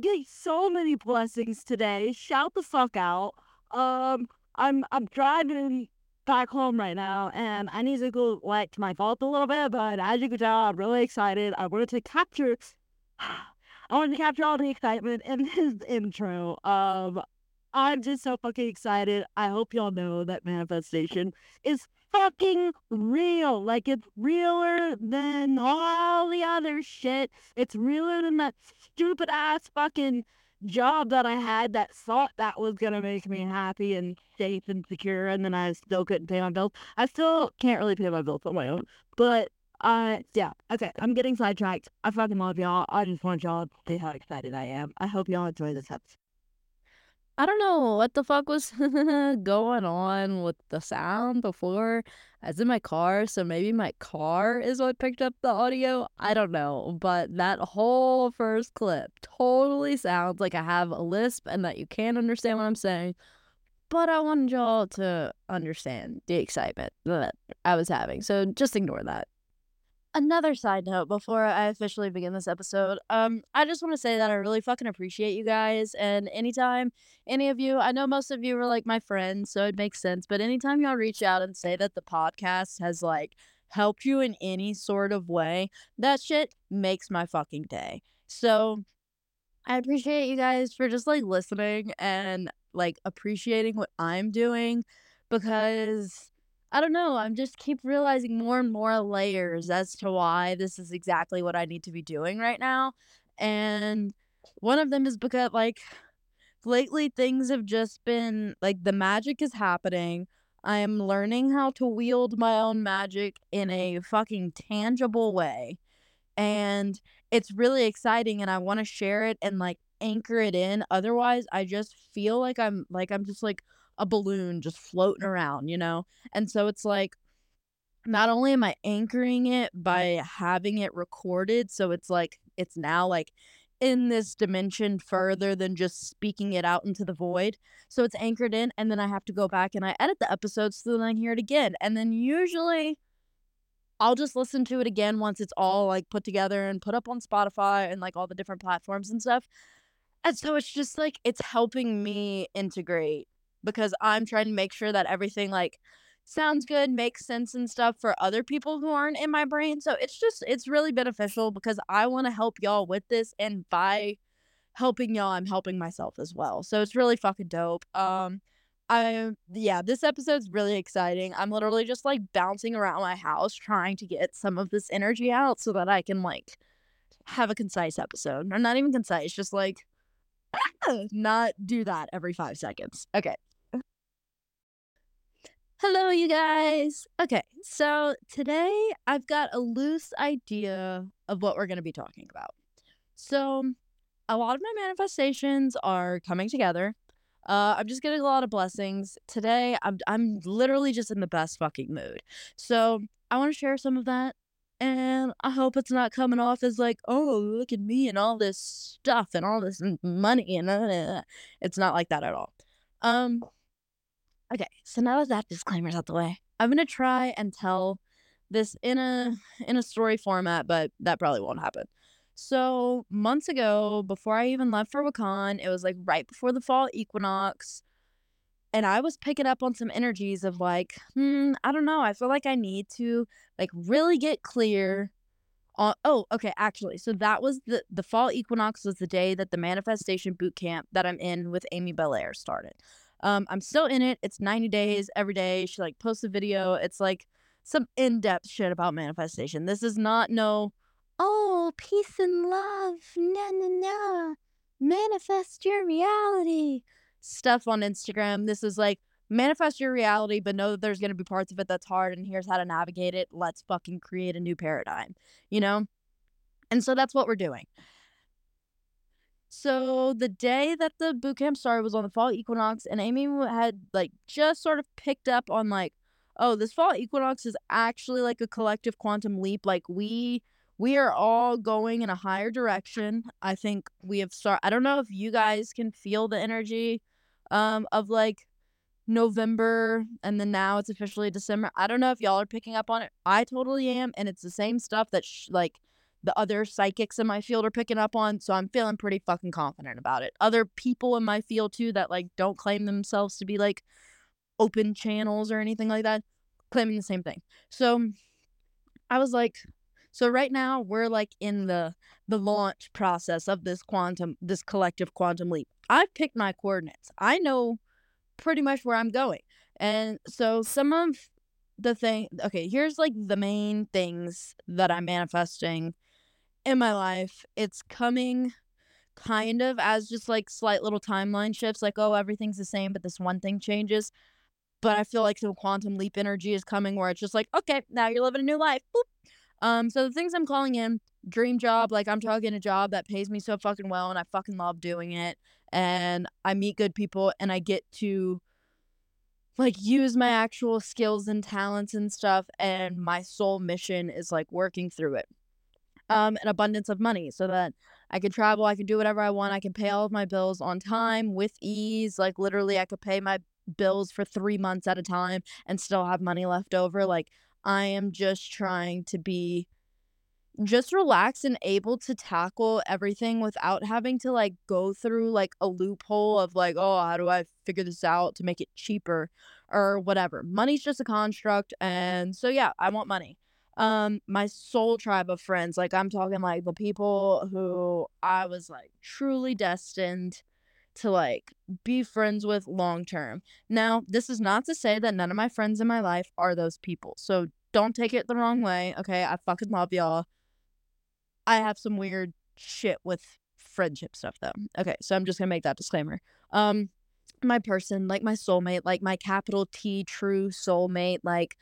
getting so many blessings today. Shout the fuck out. Um, I'm I'm driving back home right now, and I need to go like to my vault a little bit. But as you can tell, I'm really excited. I wanted to capture. I wanted to capture all the excitement in this intro. Um, I'm just so fucking excited. I hope y'all know that manifestation is fucking real. Like it's realer than all the other shit. It's realer than that stupid ass fucking job that I had that thought that was gonna make me happy and safe and secure, and then I still couldn't pay my bills. I still can't really pay my bills on my own, but uh, yeah, okay, I'm getting sidetracked. I fucking love y'all. I just want y'all to see how excited I am. I hope y'all enjoy this episode. I don't know what the fuck was going on with the sound before. I was in my car, so maybe my car is what picked up the audio. I don't know, but that whole first clip totally sounds like I have a lisp and that you can't understand what I'm saying. But I wanted y'all to understand the excitement that I was having, so just ignore that another side note before I officially begin this episode. Um, I just want to say that I really fucking appreciate you guys. And anytime any of you, I know most of you are like my friends, so it makes sense. But anytime y'all reach out and say that the podcast has like helped you in any sort of way, that shit makes my fucking day. So I appreciate you guys for just like listening and like appreciating what I'm doing because I don't know. I'm just keep realizing more and more layers as to why this is exactly what I need to be doing right now. And one of them is because, like, lately things have just been like the magic is happening. I am learning how to wield my own magic in a fucking tangible way. And it's really exciting and I want to share it and like anchor it in. Otherwise, I just feel like I'm like I'm just like a balloon just floating around, you know? And so it's like, not only am I anchoring it by having it recorded, so it's like, it's now like in this dimension further than just speaking it out into the void. So it's anchored in, and then I have to go back and I edit the episodes so then I hear it again. And then usually I'll just listen to it again once it's all like put together and put up on Spotify and like all the different platforms and stuff. And so it's just like it's helping me integrate because I'm trying to make sure that everything like sounds good, makes sense and stuff for other people who aren't in my brain. So it's just it's really beneficial because I want to help y'all with this and by helping y'all I'm helping myself as well. So it's really fucking dope. Um I yeah, this episode's really exciting. I'm literally just like bouncing around my house trying to get some of this energy out so that I can like have a concise episode. Or not even concise, just like not do that every 5 seconds. Okay. Hello, you guys. Okay, so today I've got a loose idea of what we're going to be talking about. So, a lot of my manifestations are coming together. Uh, I'm just getting a lot of blessings today. I'm I'm literally just in the best fucking mood. So I want to share some of that, and I hope it's not coming off as like, oh, look at me and all this stuff and all this money and uh, it's not like that at all. Um, Okay, so now that that disclaimer's out the way, I'm gonna try and tell this in a in a story format, but that probably won't happen. So months ago, before I even left for Wakaan, it was like right before the fall equinox, and I was picking up on some energies of like, hmm, I don't know. I feel like I need to like really get clear on. Oh, okay, actually, so that was the the fall equinox was the day that the manifestation boot camp that I'm in with Amy Belair started. Um, I'm still in it. It's 90 days every day. She like posts a video. It's like some in-depth shit about manifestation. This is not no, oh, peace and love. Na na na. Manifest your reality stuff on Instagram. This is like manifest your reality, but know that there's going to be parts of it that's hard and here's how to navigate it. Let's fucking create a new paradigm, you know? And so that's what we're doing. So the day that the boot camp started was on the fall equinox, and Amy had like just sort of picked up on like, oh, this fall equinox is actually like a collective quantum leap. Like we we are all going in a higher direction. I think we have start. I don't know if you guys can feel the energy, um, of like November, and then now it's officially December. I don't know if y'all are picking up on it. I totally am, and it's the same stuff that sh- like the other psychics in my field are picking up on. So I'm feeling pretty fucking confident about it. Other people in my field too that like don't claim themselves to be like open channels or anything like that, claiming the same thing. So I was like, so right now we're like in the the launch process of this quantum this collective quantum leap. I've picked my coordinates. I know pretty much where I'm going. And so some of the thing okay, here's like the main things that I'm manifesting in my life. It's coming kind of as just like slight little timeline shifts like oh everything's the same but this one thing changes but i feel like some quantum leap energy is coming where it's just like okay now you're living a new life Boop. Um, so the things I'm calling in dream job, like I'm talking a job that pays me so fucking well and I fucking love doing it. And I meet good people and I get to like use my actual skills and talents and stuff. And my sole mission is like working through it. Um, an abundance of money so that I can travel, I can do whatever I want, I can pay all of my bills on time with ease. Like literally, I could pay my bills for three months at a time and still have money left over. Like I am just trying to be just relaxed and able to tackle everything without having to like go through like a loophole of like, oh, how do I figure this out to make it cheaper or whatever. Money's just a construct. And so, yeah, I want money. Um, my soul tribe of friends, like I'm talking like the people who I was like truly destined to like be friends with long term. Now, this is not to say that none of my friends in my life are those people. So don't take it the wrong way. Okay. I fucking love y'all. I have some weird shit with friendship stuff though. Okay. So I'm just gonna make that disclaimer. Um, my person, like my soulmate, like my capital T true soulmate, like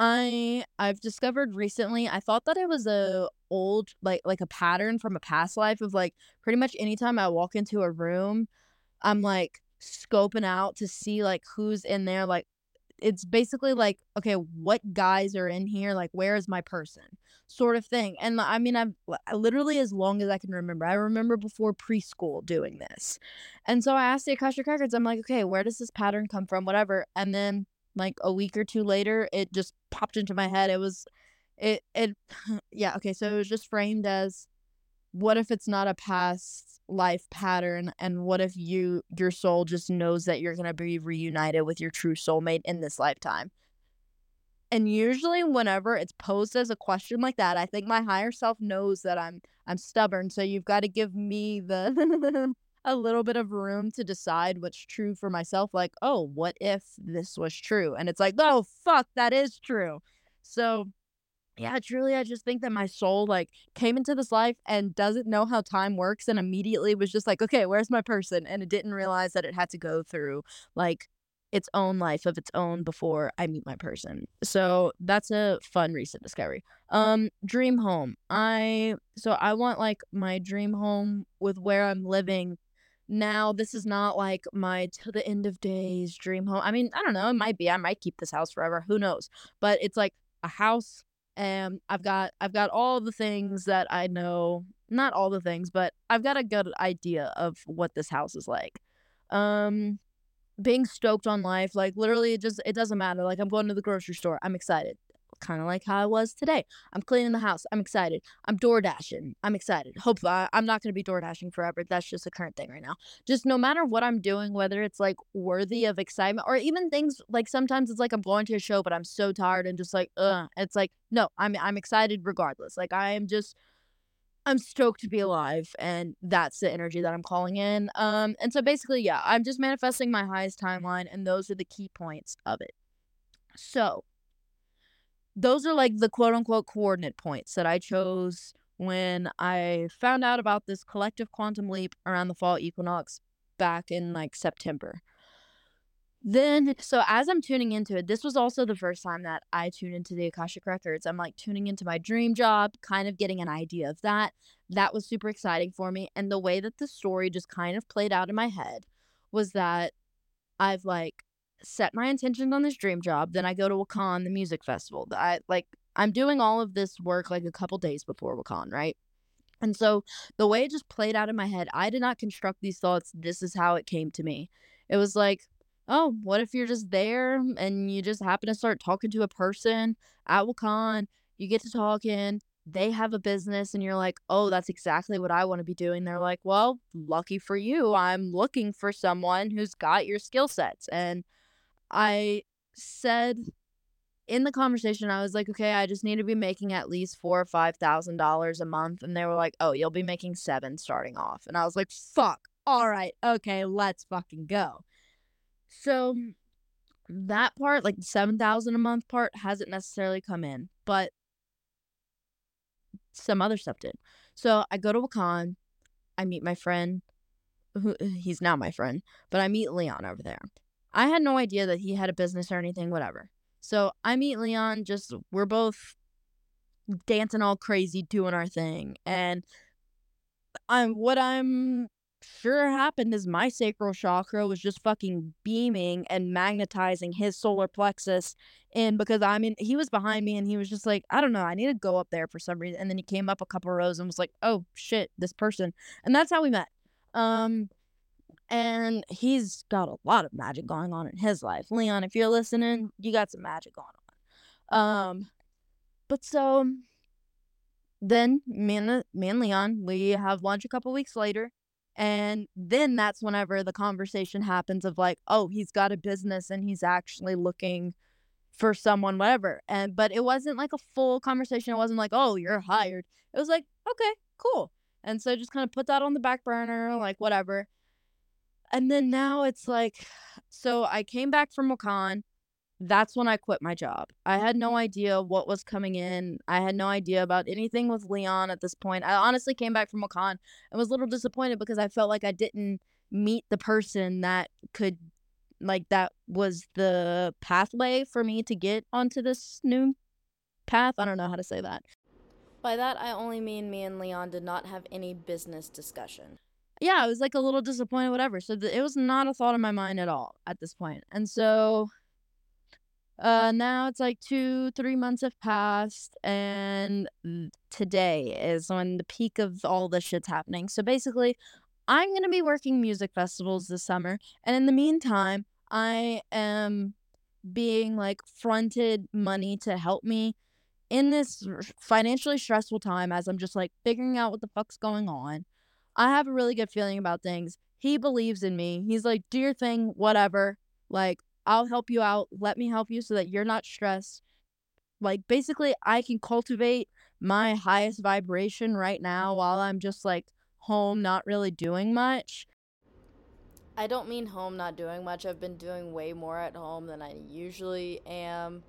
I I've discovered recently I thought that it was a old like like a pattern from a past life of like pretty much anytime I walk into a room I'm like scoping out to see like who's in there. Like it's basically like, okay, what guys are in here? Like, where is my person? Sort of thing. And I mean, I've literally as long as I can remember. I remember before preschool doing this. And so I asked the Akashic Records, I'm like, okay, where does this pattern come from? Whatever. And then like a week or two later, it just popped into my head. It was, it, it, yeah, okay. So it was just framed as what if it's not a past life pattern and what if you your soul just knows that you're going to be reunited with your true soulmate in this lifetime and usually whenever it's posed as a question like that i think my higher self knows that i'm i'm stubborn so you've got to give me the a little bit of room to decide what's true for myself like oh what if this was true and it's like oh fuck that is true so yeah, truly, I just think that my soul like came into this life and doesn't know how time works and immediately was just like, okay, where's my person? And it didn't realize that it had to go through like its own life of its own before I meet my person. So that's a fun recent discovery. Um, dream home. I so I want like my dream home with where I'm living now this is not like my to the end of days dream home i mean i don't know it might be i might keep this house forever who knows but it's like a house and I've got I've got all the things that I know, not all the things, but I've got a good idea of what this house is like. Um being stoked on life, like literally it just it doesn't matter. Like I'm going to the grocery store, I'm excited kind of like how I was today. I'm cleaning the house. I'm excited. I'm door dashing. I'm excited. Hope I'm not going to be door dashing forever. That's just a current thing right now. Just no matter what I'm doing, whether it's like worthy of excitement or even things like sometimes it's like I'm going to a show, but I'm so tired and just like, ugh. It's like, no, I'm I'm excited regardless. Like I am just. I'm stoked to be alive and that's the energy that I'm calling in. Um and so basically yeah, I'm just manifesting my highest timeline and those are the key points of it. So, those are like the quote unquote coordinate points that I chose when I found out about this collective quantum leap around the fall equinox back in like September. Then, so as I'm tuning into it, this was also the first time that I tuned into the Akashic Records. I'm like tuning into my dream job, kind of getting an idea of that. That was super exciting for me. And the way that the story just kind of played out in my head was that I've like set my intentions on this dream job. Then I go to Wakaan, the music festival. I like I'm doing all of this work like a couple days before Wakaan, right? And so the way it just played out in my head, I did not construct these thoughts. This is how it came to me. It was like, oh, what if you're just there and you just happen to start talking to a person at Wakaan? You get to talking, they have a business and you're like, "Oh, that's exactly what I want to be doing." They're like, "Well, lucky for you, I'm looking for someone who's got your skill sets." And I said in the conversation, I was like, "Okay, I just need to be making at least four or five thousand dollars a month." And they were like, "Oh, you'll be making seven starting off." And I was like, "Fuck. All right. Okay, let's fucking go." So mm. that part, like the seven thousand a month part, hasn't necessarily come in, but some other stuff did. So I go to Wakaan, I meet my friend, who he's now my friend, but I meet Leon over there. I had no idea that he had a business or anything, whatever. So I meet Leon, just we're both dancing all crazy, doing our thing. And I'm what I'm sure happened is my sacral chakra was just fucking beaming and magnetizing his solar plexus in because I mean he was behind me and he was just like, I don't know, I need to go up there for some reason. And then he came up a couple rows and was like, Oh shit, this person. And that's how we met. Um and he's got a lot of magic going on in his life. Leon, if you're listening, you got some magic going on. Um but so then me and me and Leon, we have lunch a couple weeks later and then that's whenever the conversation happens of like, oh, he's got a business and he's actually looking for someone, whatever. And but it wasn't like a full conversation. It wasn't like, oh, you're hired. It was like, okay, cool. And so just kind of put that on the back burner, like whatever. And then now it's like, so I came back from Wakaan that's when I quit my job. I had no mm-hmm. idea what was coming in. I had no idea about anything with Leon at this point. I honestly came back from Wakaan and was a little disappointed because I felt like I didn't meet the person that could like that was the pathway for me to get onto this new path. I don't know how to say that. By that I only mean me and Leon did not have any business discussion. Yeah, I was like a little disappointed whatever. So it was not a thought in my mind at all at this point. And so uh, now it's like two, three months have passed, and today is when the peak of all this shit's happening. So basically, I'm gonna be working music festivals this summer, and in the meantime, I am being like fronted money to help me in this financially stressful time as I'm just like figuring out what the fuck's going on. I have a really good feeling about things. He believes in me. He's like, do your thing, whatever. Like, I'll help you out. Let me help you so that you're not stressed. Like, basically, I can cultivate my highest vibration right now while I'm just like home, not really doing much. I don't mean home not doing much. I've been doing way more at home than I usually am.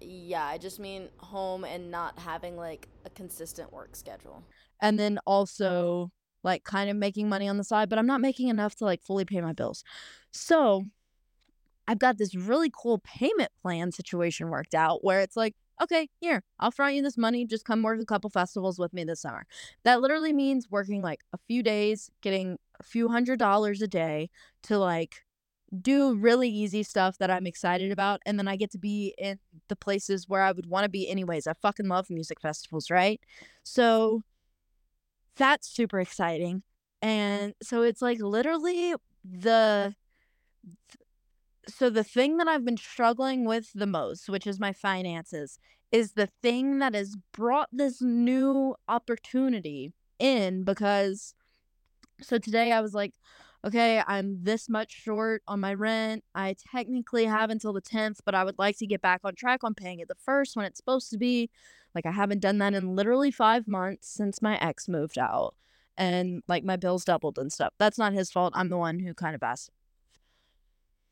Yeah, I just mean home and not having like a consistent work schedule. And then also like kind of making money on the side, but I'm not making enough to like fully pay my bills. So, I've got this really cool payment plan situation worked out where it's like, okay, here, I'll front you this money. Just come work a couple festivals with me this summer. That literally means working like a few days, getting a few hundred dollars a day to like do really easy stuff that I'm excited about. And then I get to be in the places where I would want to be anyways. I fucking love music festivals, right? So that's super exciting. And so it's like literally the so the thing that I've been struggling with the most, which is my finances, is the thing that has brought this new opportunity in because so today I was like, okay, I'm this much short on my rent. I technically have until the 10th, but I would like to get back on track on paying it the first when it's supposed to be. Like I haven't done that in literally 5 months since my ex moved out and like my bills doubled and stuff. That's not his fault. I'm the one who kind of asked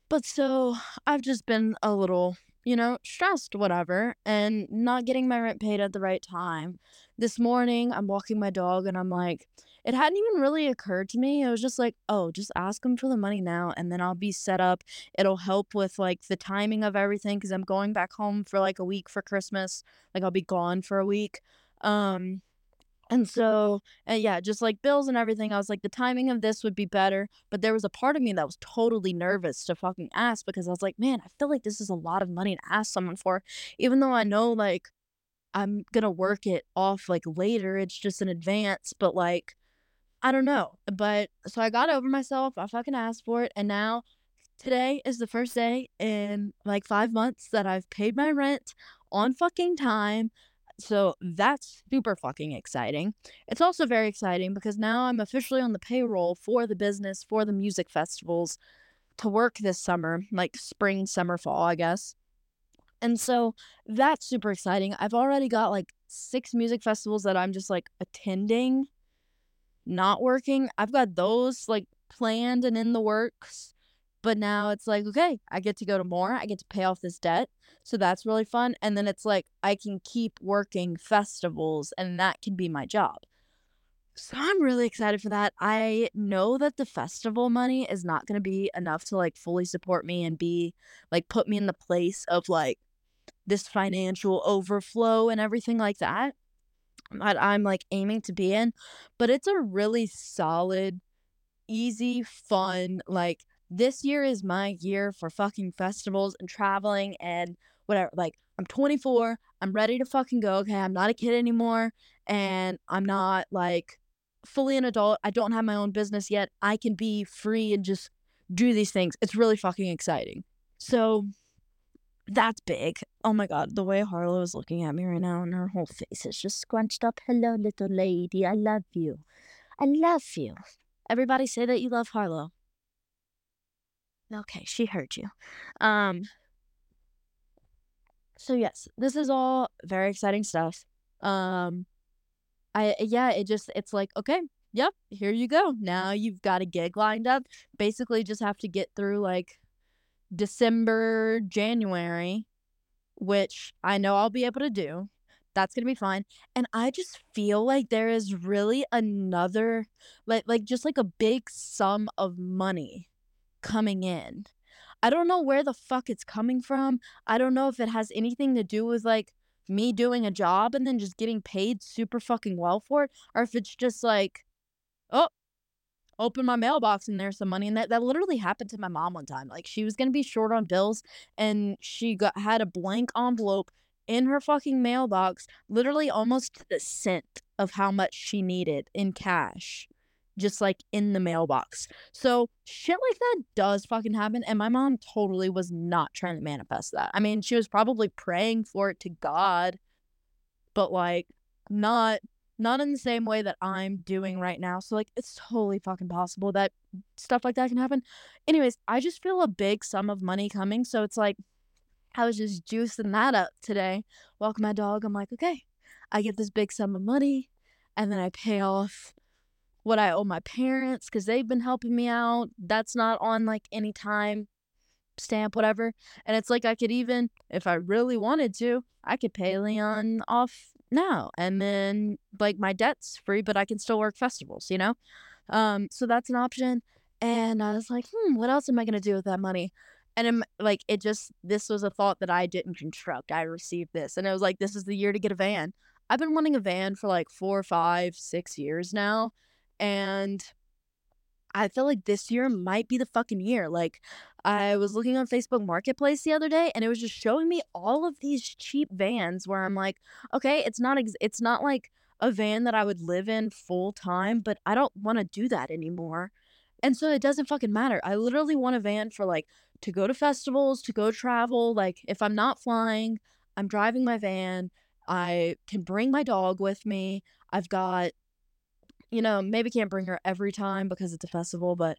but so I've just been a little, you know, stressed, whatever, and not getting my rent paid at the right time. This morning, I'm walking my dog and I'm like, it hadn't even really occurred to me. It was just like, oh, just ask him for the money now and then I'll be set up. It'll help with like the timing of everything because I'm going back home for like a week for Christmas. Like I'll be gone for a week. Um, and so, and yeah, just like bills and everything, I was like, the timing of this would be better. But there was a part of me that was totally nervous to fucking ask because I was like, man, I feel like this is a lot of money to ask someone for, even though I know like I'm gonna work it off like later. It's just in advance, but like, I don't know. But so I got over myself. I fucking asked for it. And now today is the first day in like five months that I've paid my rent on fucking time So that's super fucking exciting. It's also very exciting because now I'm officially on the payroll for the business for the music festivals to work this summer, like spring, summer, fall, I guess. And so that's super exciting. I've already got like six music festivals that I'm just like attending, not working. I've got those like planned and in the works. But now it's like, okay, I get to go to more. I get to pay off this debt. So that's really fun. And then it's like, I can keep working festivals and that can be my job. So I'm really excited for that. I know that the festival money is not going to be enough to like fully support me and be like put me in the place of like this financial overflow and everything like that that I'm like aiming to be in. But it's a really solid, easy, fun, like this year is my year for fucking festivals and traveling and whatever. Like, I'm 24. I'm ready to fucking go. Okay. I'm not a kid anymore. And I'm not like fully an adult. I don't have my own business yet. I can be free and just do these things. It's really fucking exciting. So that's big. Oh my god, the way Harlow is looking at me right now and her whole face is just scrunched up. Hello, little lady. I love you. I love you. Everybody say that you love Harlow. Okay, she heard you. Um so yes, this is all very exciting stuff. Um I yeah, it just it's like, okay, yep, here you go. Now you've got a gig lined up. Basically just have to get through like December, January, which I know I'll be able to do. That's going to be fine. And I just feel like there is really another like like just like a big sum of money coming in. I don't know where the fuck it's coming from. I don't know if it has anything to do with like me doing a job and then just getting paid super fucking well for it, or if it's just like, oh, open my mailbox and there's some money. And that, that literally happened to my mom one time. Like she was gonna be short on bills and she got had a blank envelope in her fucking mailbox, literally almost the cent of how much she needed in cash just like in the mailbox. So shit like that does fucking happen. And my mom totally was not trying to manifest that. I mean, she was probably praying for it to God, but like not not in the same way that I'm doing right now. So like it's totally fucking possible that stuff like that can happen. Anyways, I just feel a big sum of money coming. So it's like I was just juicing that up today. Welcome my dog. I'm like, okay, I get this big sum of money and then I pay off what I owe my parents because they've been helping me out. That's not on like any time stamp, whatever. And it's like I could even, if I really wanted to, I could pay Leon off now. And then like my debt's free, but I can still work festivals, you know? Um, so that's an option. And I was like, hmm, what else am I gonna do with that money? And I'm like, it just this was a thought that I didn't construct. I received this, and it was like, this is the year to get a van. I've been wanting a van for like four, five, six years now, and I feel like this year might be the fucking year. Like, I was looking on Facebook Marketplace the other day, and it was just showing me all of these cheap vans. Where I'm like, okay, it's not ex- it's not like a van that I would live in full time, but I don't want to do that anymore. And so it doesn't fucking matter. I literally want a van for like to go to festivals, to go travel. Like, if I'm not flying, I'm driving my van. I can bring my dog with me. I've got you know, maybe can't bring her every time because it's a festival, but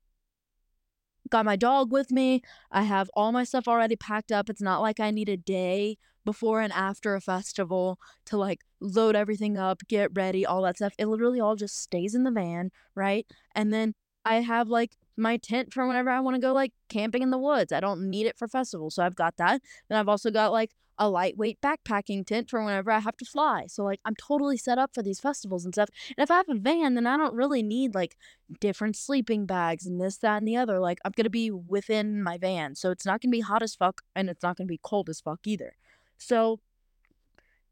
got my dog with me. I have all my stuff already packed up. It's not like I need a day before and after a festival to like load everything up, get ready, all that stuff. It literally all just stays in the van, right? And then I have like my tent for whenever I want to go like camping in the woods. I don't need it for festivals. So I've got that. And I've also got like a lightweight backpacking tent for whenever I have to fly. So like I'm totally set up for these festivals and stuff. And if I have a van, then I don't really need like different sleeping bags and this, that, and the other. Like I'm gonna be within my van. So it's not gonna be hot as fuck and it's not gonna be cold as fuck either. So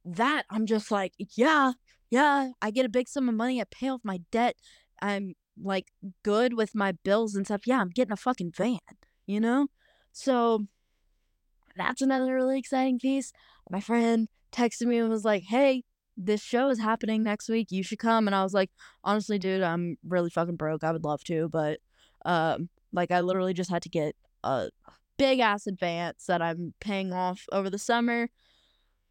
that I'm just like, yeah, yeah, I get a big sum of money, I pay off my debt. I'm like good with my bills and stuff. Yeah, I'm getting a fucking van, you know? So that's another really exciting piece. My friend texted me and was like, hey, this show is happening next week. You should come. And I was like, honestly, dude, I'm really fucking broke. I would love to, but um, like I literally just had to get a big ass advance that I'm paying off over the summer.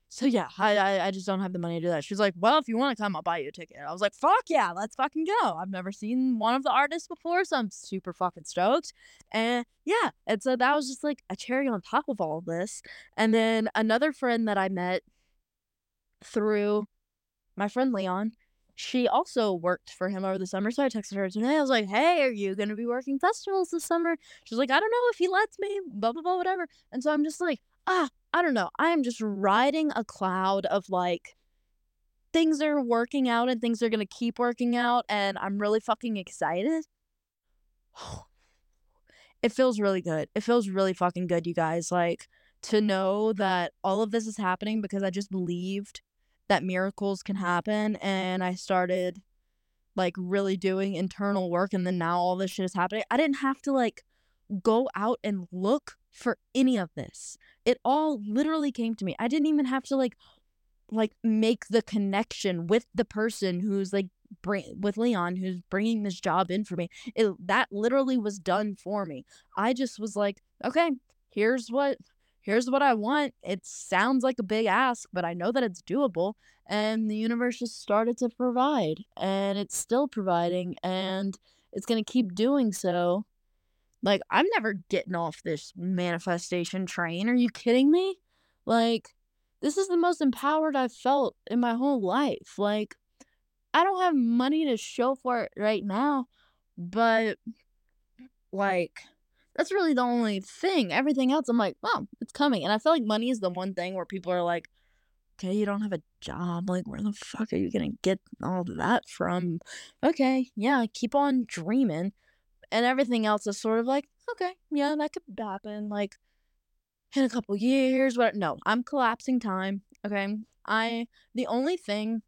So yeah, I, I I just don't have the money to do that. She's like, well, if you want to come, I'll buy you a ticket. I was like, fuck yeah, let's fucking go. I've never seen one of the artists before, so I'm super fucking stoked. And yeah, and so that was just like a cherry on top of all of this. And then another friend that I met through my friend Leon, she also worked for him over the summer. So I texted her today. I was like, hey, are you going to be working festivals this summer? She's like, I don't know if he lets me, blah, blah, blah, whatever. And so I'm just like, ah, I don't know. I am just riding a cloud of like things are working out and things are going to keep working out. And I'm really fucking excited. It feels really good. It feels really fucking good, you guys. Like to know that all of this is happening because I just believed that miracles can happen and I started like really doing internal work and then now all this shit is happening. I didn't have to like go out and look for any of this. It all literally came to me. I didn't even have to like like make the connection with the person who's like bring with Leon who's bringing this job in for me. It that literally was done for me. I just was like, okay, here's what here's what I want. It sounds like a big ask, but I know that it's doable. And the universe just started to provide, and it's still providing, and it's going to keep doing so. Like, I'm never getting off this manifestation train. Are you kidding me? Like, this is the most empowered I've felt in my whole life. Like, I don't have money to show for it right now, but like that's really the only thing. Everything else, I'm like, oh, it's coming. And I feel like money is the one thing where people are like, okay, you don't have a job. Like, where the fuck are you gonna get all that from? Okay, yeah, keep on dreaming. And everything else is sort of like, okay, yeah, that could happen. Like, in a couple years, but no, I'm collapsing time. Okay, I the only thing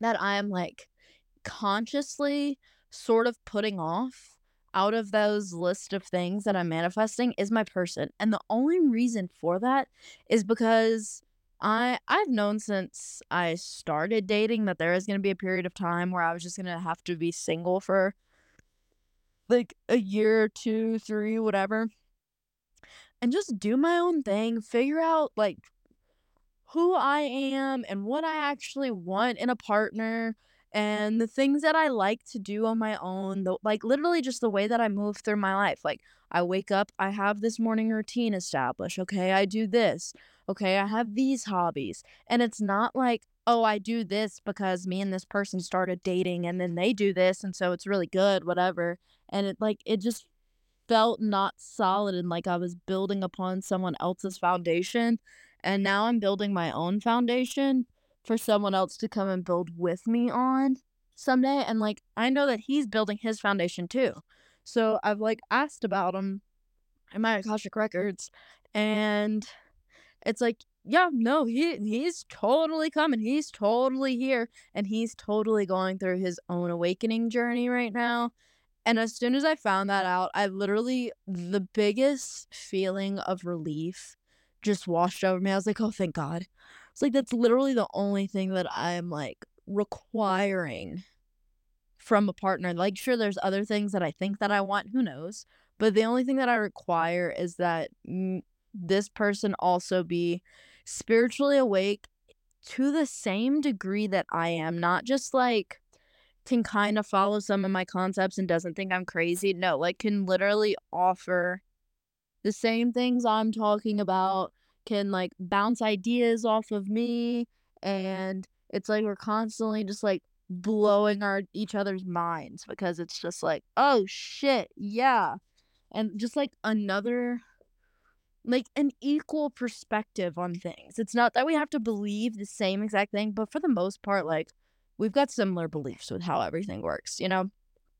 that I'm like consciously sort of putting off out of those list of things that I'm manifesting is my person. And the only reason for that is because I I've known since I started dating that there is going to be a period of time where I was just going to have to be single for like a year, two, three, whatever. And just do my own thing, figure out like who I am and what I actually want in a partner and the things that I like to do on my own, the, like literally just the way that I move through my life. Like I wake up, I have this morning routine established. Okay, I do this. Okay, I have these hobbies. And it's not like, oh, I do this because me and this person started dating and then they do this and so it's really good, whatever. And it like it just felt not solid and like I was building upon someone else's foundation. And now I'm building my own foundation for someone else to come and build with me on someday. And like, I know that he's building his foundation too. So I've like asked about him in my Akashic records, and it's like, yeah, no, he he's totally coming. He's totally here, and he's totally going through his own awakening journey right now. And as soon as I found that out, I literally the biggest feeling of relief just washed over me. I was like, oh, thank God. It's like that's literally the only thing that I'm like requiring from a partner. Like, sure, there's other things that I think that I want. Who knows? But the only thing that I require is that this person also be spiritually awake to the same degree that I am, not just like can kind of follow some of my concepts and doesn't think I'm crazy. No, like can literally offer the same things I'm talking about can like bounce ideas off of me and it's like we're constantly just like blowing our each other's minds because it's just like oh shit yeah and just like another like an equal perspective on things it's not that we have to believe the same exact thing but for the most part like we've got similar beliefs with how everything works you know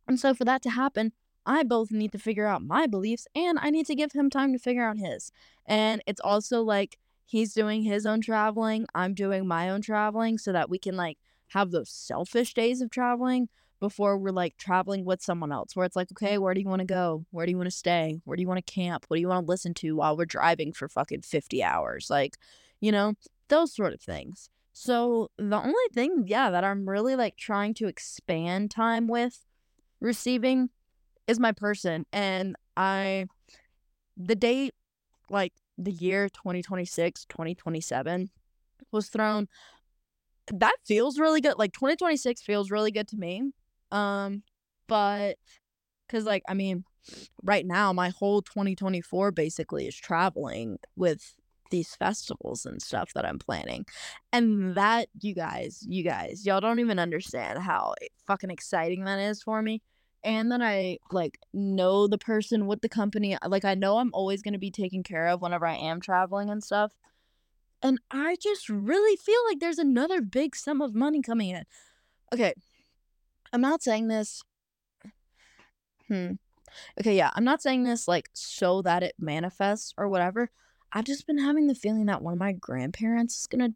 and so for that to happen I both need to figure out my beliefs and I need to give him time to figure out his. And it's also like he's doing his own traveling, I'm doing my own traveling so that we can like have those selfish days of traveling before we're like traveling with someone else where it's like, okay, where do you want to go? Where do you want to stay? Where do you want to camp? What do you want to listen to while we're driving for fucking 50 hours? Like, you know, those sort of things. So the only thing, yeah, that I'm really like trying to expand time with receiving is my person and I the date like the year 2026, 2027 was thrown. That feels really good. Like 2026 feels really good to me. Um, but because like I mean, right now my whole 2024 basically is traveling with these festivals and stuff that I'm planning. And that you guys, you guys, y'all don't even understand how fucking exciting that is for me. And then I like know the person with the company. Like I know I'm always going to be taken care of whenever I am traveling and stuff. And I just really feel like there's another big sum of money coming in. Okay. I'm not saying this. Hmm. Okay, yeah, I'm not saying this like so that it manifests or whatever. I've just been having the feeling that one of my grandparents is gonna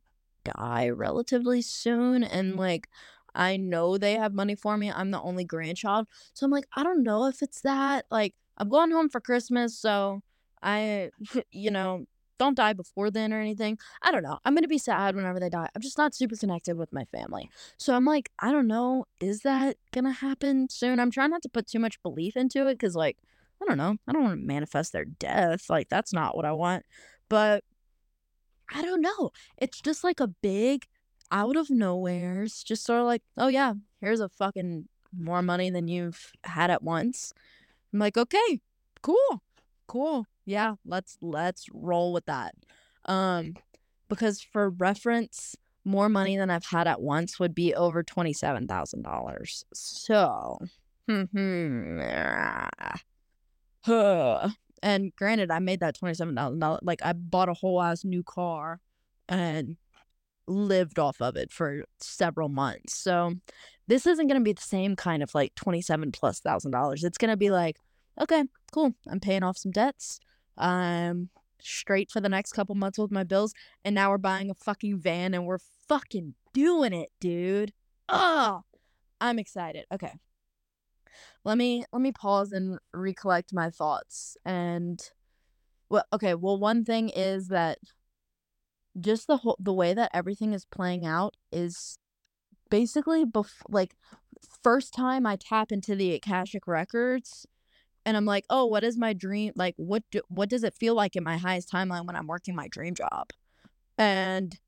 die relatively soon, and like I know they have money for me. I'm the only grandchild, so I'm like, I don't know if it's that. Like, I'm going home for Christmas, so I, you know, don't die before then or anything. I don't know. I'm gonna be sad whenever they die. I'm just not super connected with my family. So I'm like, I don't know. Is that gonna happen soon? I'm trying not to put too much belief into it because, like, I don't know. I don't want to manifest their death. Like, that's not what I want. But I don't know. It's just like a big out of nowhere's just sort of like, oh yeah, here's a fucking more money than you've had at once. I'm like, okay, cool, cool yeah, let's let's roll with that. Um because for reference, more money than I've had at once would be over $27,000. So, and granted, I made that $27,000 like I bought a whole ass new car and lived off of it for several months. So, this isn't going to be the same kind of like 27 plus thousand dollars. It's going to be like, okay, cool. I'm paying off some debts um straight for the next couple months with my bills and now we're buying a fucking van and we're fucking doing it dude. Oh i'm excited. Okay. Let me let me pause and recollect my thoughts and well okay well one thing is that just the whole the way that everything is playing out is basically bef- like first time i tap into the akashic records and I'm like, oh, what is my dream? Like, what do, what does it feel like in my highest timeline when I'm working my dream job? And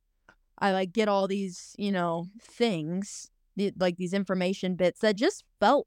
I like get all these, you know, things, like these information bits that just felt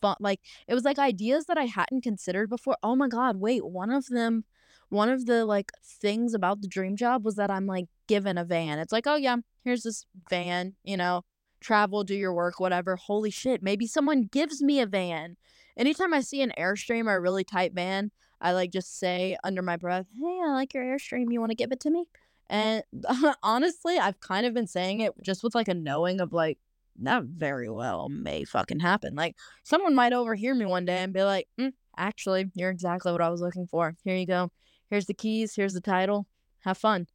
fun. Like it was like ideas that I hadn't considered before. Oh my god, wait, one of them, one of the like things about the dream job was that I'm like given a van. It's like, oh yeah, here's this van, you know, travel, do your work, whatever. Holy shit, maybe someone gives me a van anytime I see an Airstream or a really tight van, I like just say under my breath, "Hey, I like your Airstream. You want to give it to me?" And honestly, I've kind of been saying it just with like a knowing of like that very well may fucking happen. Like someone might overhear me one day and be like, mm, "Actually, you're exactly what I was looking for. Here you go. Here's the keys. Here's the title. Have fun."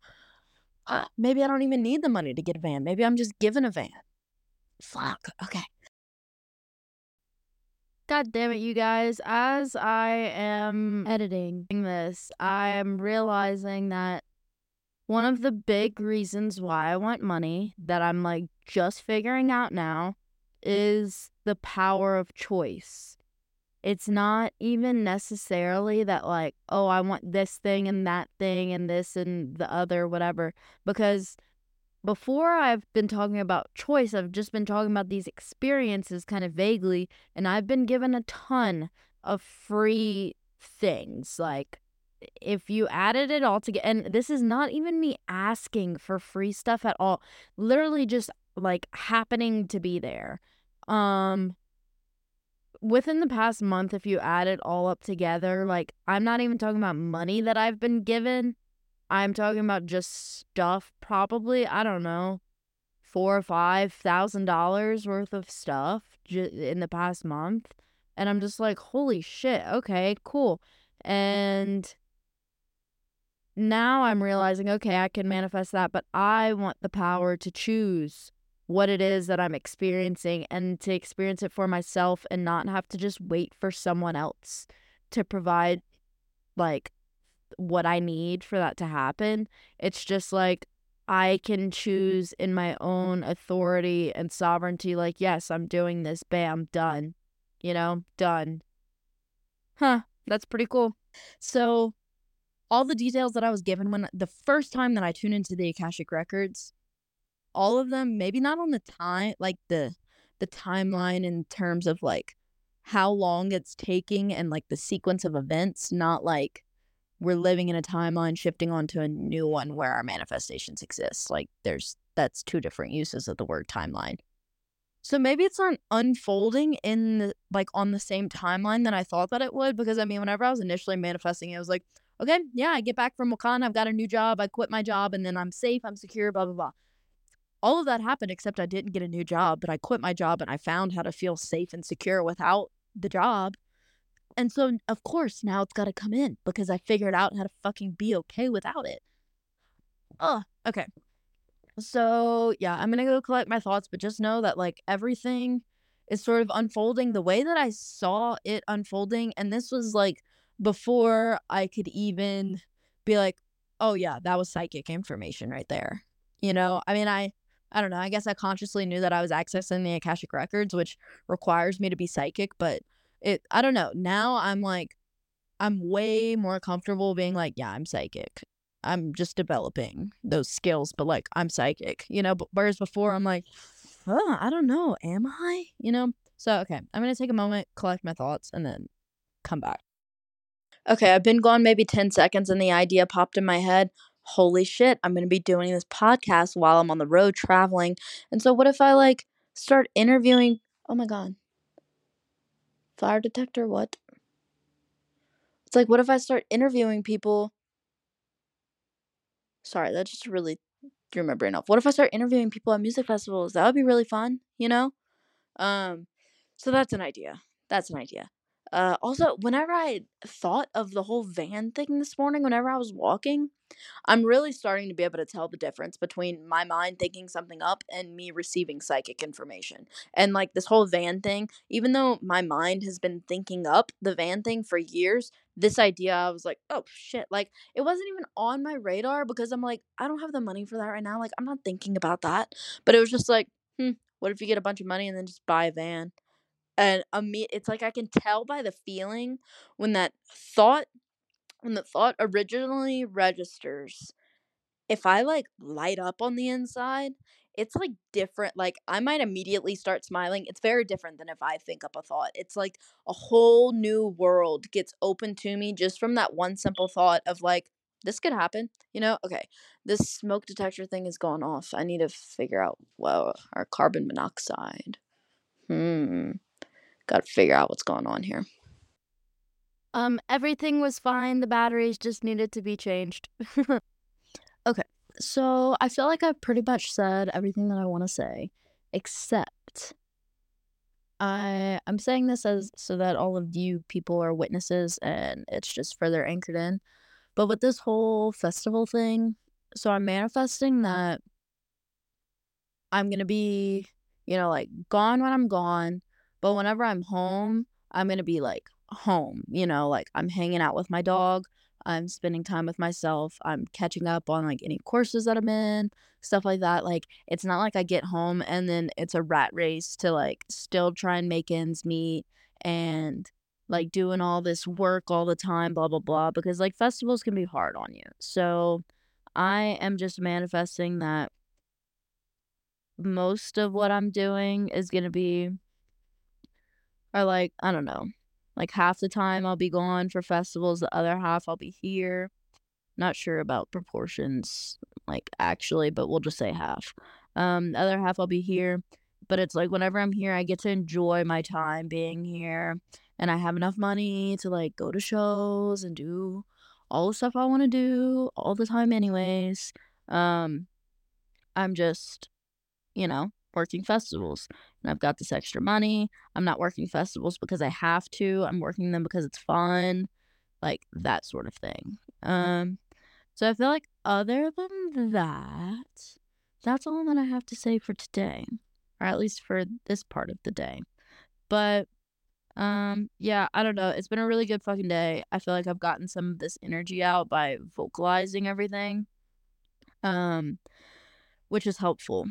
Uh, maybe I don't even need the money to get a van. Maybe I'm just given a van. Fuck. Okay. God damn it, you guys. As I am editing this, I am realizing that one of the big reasons why I want money that I'm like just figuring out now is the power of choice. It's not even necessarily that, like, oh, I want this thing and that thing and this and the other, whatever, because before I've been talking about choice, I've just been talking about these experiences kind of vaguely, and I've been given a ton of free things. Like, if you added it all together, and this is not even me asking for free stuff at all, literally just like happening to be there. Um, within the past month, if you add it all up together, like, I'm not even talking about money that I've been given I'm talking about just stuff, probably, I don't know, four or five thousand dollars worth of stuff in the past month. And I'm just like, holy shit, okay, cool. And now I'm realizing, okay, I can manifest that, but I want the power to choose what it is that I'm experiencing and to experience it for myself and not have to just wait for someone else to provide like what I need for that to happen. It's just like I can mm-hmm. choose in my own authority and sovereignty, like, yes, I'm doing this, bam, done. You know, done. Huh, that's pretty cool. So, all the details that I was given when the first time that I tuned into the Akashic Records, all of them, maybe not on the time, like the the timeline in terms of like how long it's taking and like the sequence of events, not like we're living in a timeline shifting onto a new one where our manifestations exist. Like there's that's two different uses of the word timeline. So maybe it's not unfolding in the, like on the same timeline that I thought that it would because I mean whenever I was initially manifesting it, was like, okay, yeah, I get back from Wakaan, I've got a new job, I quit my job and then I'm safe, I'm secure, blah blah blah. All of that happened except I didn't get a new job, but I quit my job and I found how to feel safe and secure without the job. And so, of course, now it's got to come in because I figured out how to fucking be okay without it. Oh, okay. So, yeah, I'm going to go collect my thoughts, but just know that, like, everything is sort of unfolding the way that I saw it unfolding. And this was, like, before I could even be like, oh, yeah, that was psychic information right there. You know, I mean, I. I don't know. I guess I consciously knew that I was accessing the Akashic records, which requires me to be psychic, but it I don't know. Now I'm like I'm way more comfortable being like, yeah, I'm psychic. I'm just developing those skills, but like I'm psychic, you know. But whereas before I'm like, oh, I don't know, am I? You know. So okay, I'm gonna take a moment, collect my thoughts, and then come back. Okay, I've been gone maybe ten seconds, and the idea popped in my head. Holy shit, I'm gonna be doing this podcast while I'm on the road traveling, and so what if I like start interviewing? Oh my god, Fire detector, what? It's like, what if I start interviewing people? Sorry, that just really threw my brain off. What if I start interviewing people at music festivals? That would be really fun, you know? Um, so that's an idea. That's an idea. Uh, also, whenever I thought of the whole van thing this morning, whenever I was walking, I'm really starting to be able to tell the difference between my mind thinking something up and me receiving psychic information. And like this whole van thing, even though my mind has been thinking up the van thing for years, this idea I was like, oh shit, like it wasn't even on my radar because I'm like, I don't have the money for that right now. Like I'm not thinking about that. But it was just like, hmm, what if you get a bunch of money and then just buy a van? And me it's like I can tell by the feeling when that thought when the thought originally registers. If I like light up on the inside it's like different like I might immediately start smiling it's very different than if I think up a thought it's like a whole new world gets open to me just from that one simple thought of like this could happen you know okay this smoke detector thing has gone off I need to figure out well our carbon monoxide. Hmm Got to figure out what's going on here. Um, everything was fine. The batteries just needed to be changed. okay, so I feel like I've pretty much said everything that I want to say, except I I'm saying this as so that all of you people are witnesses and it's just further anchored in. But with this whole festival thing, so I'm manifesting that I'm gonna be, you know, like gone when I'm gone. But whenever I'm mm-hmm. home, I'm going to be like home, you know, like I'm hanging out with my dog, I'm spending time with myself, I'm catching up on like any courses that I'm in, stuff like that. Like it's not like I get home and then it's a rat race to like still try and make ends meet and like doing all this work all the time, blah blah blah because like festivals can be hard on you. So I am just manifesting that most of what I'm doing is going to be or like I don't know, like half the time I'll be gone for festivals, the other half I'll be here. Not sure about proportions, like actually, but we'll just say half. Um, the other half I'll be here, but it's like whenever I'm here, I get to enjoy my time being here, and I have enough money to like go to shows and do all the stuff I want to do all the time, anyways. Um, I'm just, you know, working festivals and I've got this extra money. I'm not working festivals because I have to. I'm working them because it's fun, like that sort of thing. Um so I feel like other than that, that's all that I have to say for today, or at least for this part of the day. But um yeah, I don't know. It's been a really good fucking day. I feel like I've gotten some of this energy out by vocalizing everything. Um which is helpful.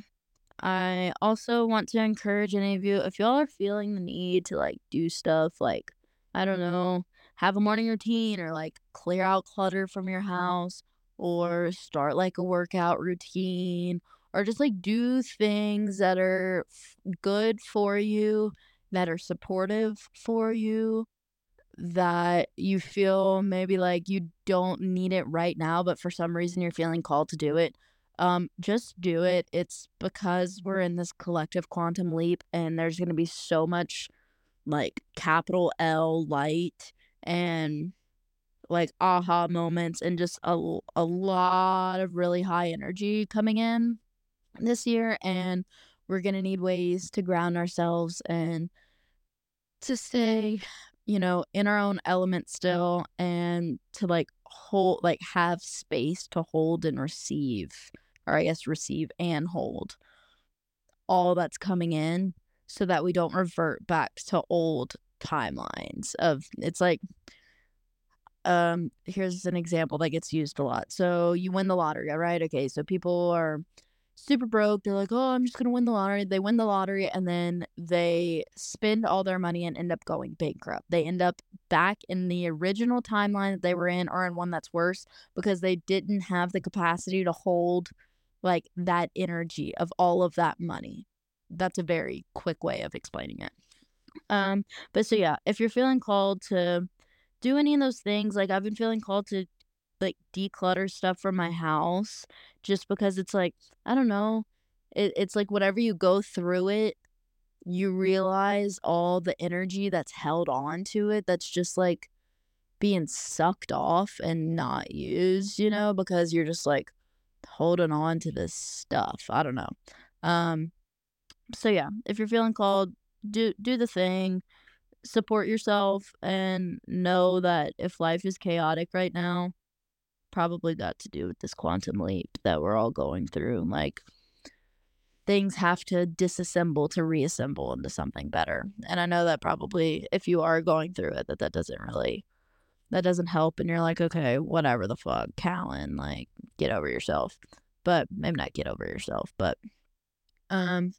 I also want to encourage any of you if y'all are feeling the need to like do stuff like I don't know, have a morning routine or like clear out clutter from your house or start like a workout routine or just like do things that are f- good for you, that are supportive for you, that you feel maybe like you don't need it right now, but for some reason you're feeling called to do it. Um, just do it. It's because we're in this collective quantum leap and there's going to be so much like capital L light and like aha moments and just a, a lot of really high energy coming in this year and we're going to need ways to ground ourselves and to stay you know in our own element still and to like hold like have space to hold and receive or i guess receive and hold all that's coming in so that we don't revert back to old timelines of it's like um here's an example that gets used a lot. So you win the lottery right? Okay so people are super broke they're like oh i'm just gonna win the lottery. They win the lottery and then they spend all their money and end up going bankrupt. They end up back in the original timeline that they were in or in one that's worse because they didn't have the capacity to hold like that energy of all of that money that's a very quick way of explaining it um but so yeah if you're feeling called to do any of those things. Like I've been feeling called to like declutter stuff from my house just because it's like I don't know. It, it's like whatever you go through it, you realize all the energy that's held on to it that's just like being sucked off and not used, you know, because you're just like holding on to this stuff. I don't know. Um so yeah, if you're feeling called, do do the thing support yourself and know that if life is chaotic right now, probably got to do with this quantum leap that we're all going through. Like things have to disassemble to reassemble into something better. And I know that probably if you are going through it that that doesn't really that doesn't help and you're like, okay, whatever the fuck, Callan, like get over yourself. But maybe not get over yourself, but um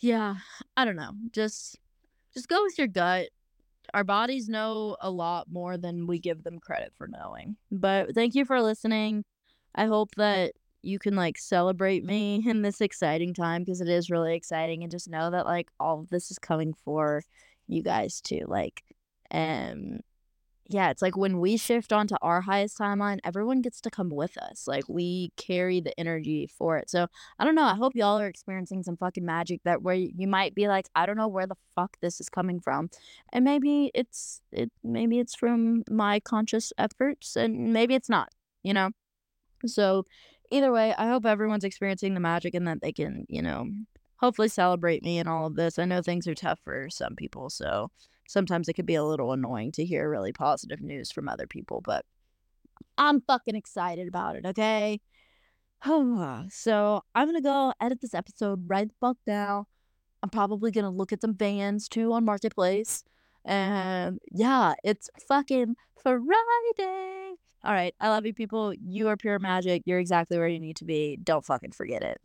yeah, I don't know. Just just go with your gut. Our bodies know a lot more than we give them credit for knowing. But thank you for listening. I hope that you can like celebrate me in this exciting time because it is really exciting and just know that like all of this is coming for you guys too. Like um yeah, it's like when we shift onto our highest timeline, everyone gets to come with us. Like we carry the energy for it. So I don't know. I hope y'all are experiencing some fucking magic that where you might be like, I don't know where the fuck this is coming from, and maybe it's it maybe it's from my conscious efforts, and maybe it's not. You know. So either way, I hope everyone's experiencing the magic and that they can, you know, hopefully celebrate me and all of this. I know things are tough for some people, so sometimes it could be a little annoying to hear really positive news from other people, but I'm fucking excited about it, okay? Oh, so I'm gonna go edit this episode right the fuck now. I'm probably gonna look at some vans too on Marketplace. And yeah, it's fucking Friday. All right, I love you people. You are pure magic. You're exactly where you need to be. Don't fucking forget it.